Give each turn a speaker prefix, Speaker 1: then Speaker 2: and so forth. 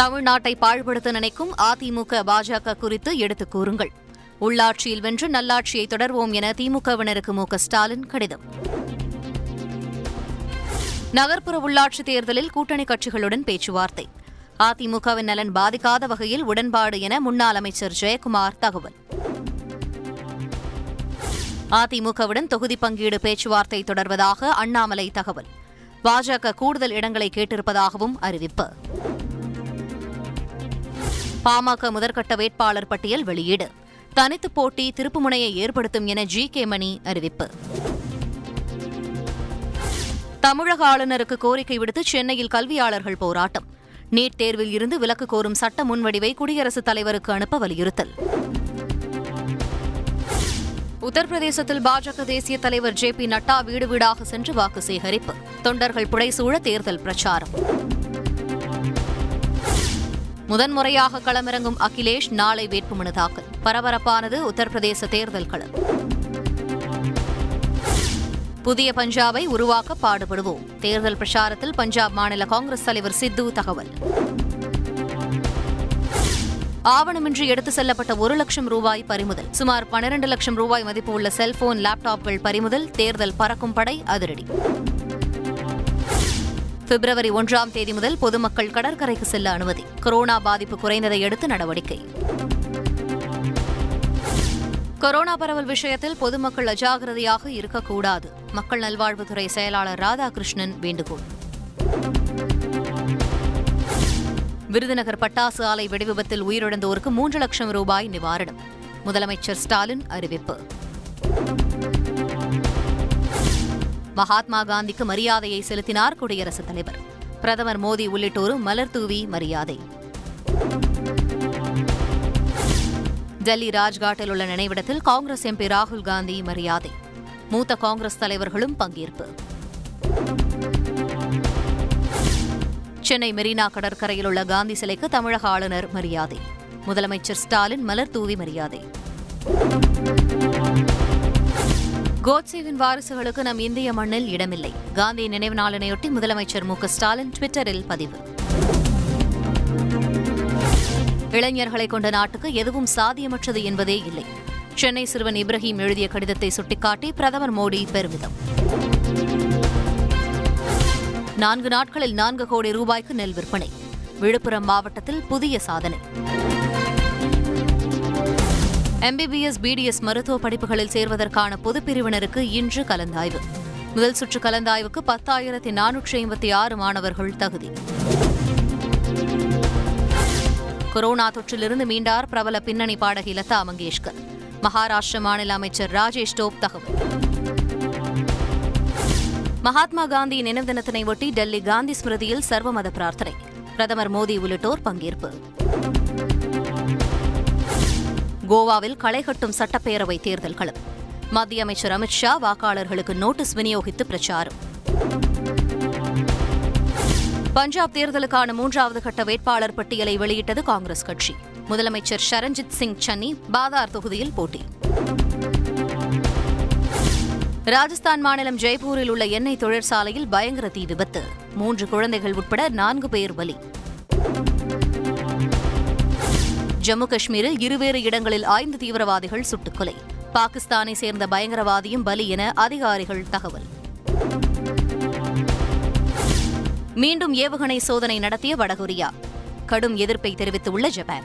Speaker 1: தமிழ்நாட்டை பாழ்படுத்த நினைக்கும் அதிமுக பாஜக குறித்து எடுத்துக் கூறுங்கள். உள்ளாட்சியில் வென்று நல்லாட்சியை தொடர்வோம் என திமுகவினருக்கு மு ஸ்டாலின் கடிதம். நகர்ப்புற உள்ளாட்சித் தேர்தலில் கூட்டணி கட்சிகளுடன் பேச்சுவார்த்தை. அதிமுகவின் நலன் பாதிக்காத வகையில் உடன்பாடு என முன்னாள் அமைச்சர் ஜெயக்குமார் தகவல். அதிமுகவுடன் தொகுதி பங்கீடு பேச்சுவார்த்தை தொடர்வதாக அண்ணாமலை தகவல். பாஜக கூடுதல் இடங்களை கேட்டிருப்பதாகவும் அறிவிப்பு. பாமக முதற்கட்ட வேட்பாளர் பட்டியல் வெளியீடு. தனித்து போட்டி திருப்புமுனையை ஏற்படுத்தும் என ஜி கே மணி அறிவிப்பு. தமிழக ஆளுநருக்கு கோரிக்கை விடுத்து சென்னையில் கல்வியாளர்கள் போராட்டம். நீட் தேர்வில் இருந்து விலக்கு கோரும் சட்ட முன்வடிவை குடியரசுத் தலைவருக்கு அனுப்ப வலியுறுத்தல். உத்தரப்பிரதேசத்தில் பாஜக தேசிய தலைவர் ஜே பி நட்டா வீடு வீடாக சென்று வாக்கு சேகரிப்பு. தொண்டர்கள் புடைசூழ தேர்தல் பிரச்சாரம். முதன்முறையாக களமிறங்கும் அகிலேஷ் நாளை வேட்புமனு தாக்கல். பரபரப்பானது உத்தரப்பிரதேச தேர்தல் களம். புதிய பஞ்சாபை உருவாக்க பாடுபடுவோம். தேர்தல் பிரச்சாரத்தில் பஞ்சாப் மாநில காங்கிரஸ் தலைவர் சித்து தகவல். ஆவணமின்றி எடுத்து செல்லப்பட்ட ஒரு லட்சம் ரூபாய் பறிமுதல். சுமார் பன்னிரண்டு லட்சம் ரூபாய் மதிப்பு உள்ள செல்போன் லேப்டாப்கள் பறிமுதல். தேர்தல் பறக்கும் படை அதிரடி. பிப்ரவரி ஒன்றாம் தேதி முதல் பொதுமக்கள் கடற்கரைக்கு செல்ல அனுமதி. கொரோனா பாதிப்பு குறைந்ததை அடுத்து நடவடிக்கை. கொரோனா பரவல் விஷயத்தில் பொதுமக்கள் அஜாகிரதையாக இருக்கக்கூடாது. மக்கள் நல்வாழ்வுத்துறை செயலாளர் ராதாகிருஷ்ணன் வேண்டுகோள். விருதுநகர் பட்டாசு ஆலை வெடிவிபத்தில் உயிரிழந்தோருக்கு மூன்று லட்சம் ரூபாய் நிவாரணம். முதலமைச்சர் ஸ்டாலின் அறிவிப்பு. மகாத்மா காந்திக்கு மரியாதையை செலுத்தினார் குடியரசுத் தலைவர். பிரதமர் மோடி உள்ளிட்டோரும் மலர் தூவி மரியாதை. டெல்லி ராஜ்காட்டில் உள்ள நினைவிடத்தில் காங்கிரஸ் எம்பி ராகுல் காந்தி மரியாதை. மூத்த காங்கிரஸ் தலைவர்களும் பங்கேற்பு. சென்னை மெரினா கடற்கரையில் உள்ள காந்தி சிலைக்கு தமிழக ஆளுநர் மரியாதை. முதலமைச்சர் ஸ்டாலின் மலர் தூவி மரியாதை. கோட்சேவின் வாரிசுகளுக்கு நம் இந்திய மண்ணில் இடமில்லை. காந்தி நினைவு நாளினையொட்டி முதலமைச்சர் மு ஸ்டாலின் ட்விட்டரில் பதிவு. இளைஞர்களை கொண்ட நாட்டுக்கு எதுவும் சாத்தியமற்றது என்பதே இல்லை. சென்னை சிறுவன் இப்ராஹிம் எழுதிய கடிதத்தை சுட்டிக்காட்டி பிரதமர் மோடி பெருமிதம். நான்கு நாட்களில் நான்கு கோடி ரூபாய்க்கு நெல் விற்பனை. விழுப்புரம் மாவட்டத்தில் புதிய சாதனை. எம்பிபிஎஸ் பிடிஎஸ் மருத்துவ படிப்புகளில் சேர்வதற்கான பொதுப்பிரிவினருக்கு இன்று கலந்தாய்வு. முதல் சுற்று கலந்தாய்வுக்கு பத்தாயிரத்தி நானூற்றி ஐம்பத்தி ஆறு மாணவர்கள் தகுதி. கொரோனா தொற்றிலிருந்து மீண்டார் பிரபல பின்னணி பாடகி லதா மங்கேஷ்கர். மகாராஷ்டிர மாநில அமைச்சர் ராஜேஷ் டோப் தகவல். மகாத்மா காந்தி நினைவு தினத்தினை ஒட்டி டெல்லி காந்தி ஸ்மிருதியில் சர்வமத பிரார்த்தனை. பிரதமர் மோடி உள்ளிட்டோர் பங்கேற்பு. கோவாவில் களைகட்டும் சட்டப்பேரவை தேர்தல்களும் மத்திய அமைச்சர் அமித் ஷா வாக்காளர்களுக்கு நோட்டீஸ் விநியோகித்து பிரச்சாரம். பஞ்சாப் தேர்தலுக்கான மூன்றாவது கட்ட வேட்பாளர் பட்டியலை வெளியிட்டது காங்கிரஸ் கட்சி. முதலமைச்சர் சரண்ஜித் சிங் சன்னி பாதார் தொகுதியில் போட்டி. ராஜஸ்தான் மாநிலம் ஜெய்ப்பூரில் உள்ள எண்ணெய் தொழிற்சாலையில் பயங்கர தீ விபத்து. மூன்று குழந்தைகள் உட்பட நான்கு பேர் பலி. ஜம்மு காஷ்மீரில் இருவேறு இடங்களில் ஐந்து தீவிரவாதிகள் சுட்டுக்கொலை. பாகிஸ்தானை சேர்ந்த பயங்கரவாதியும் பலி என அதிகாரிகள் தகவல். மீண்டும் ஏவுகணை சோதனை நடத்திய வடகொரியா. கடும் எதிர்ப்பை தெரிவித்துள்ள ஜப்பான்.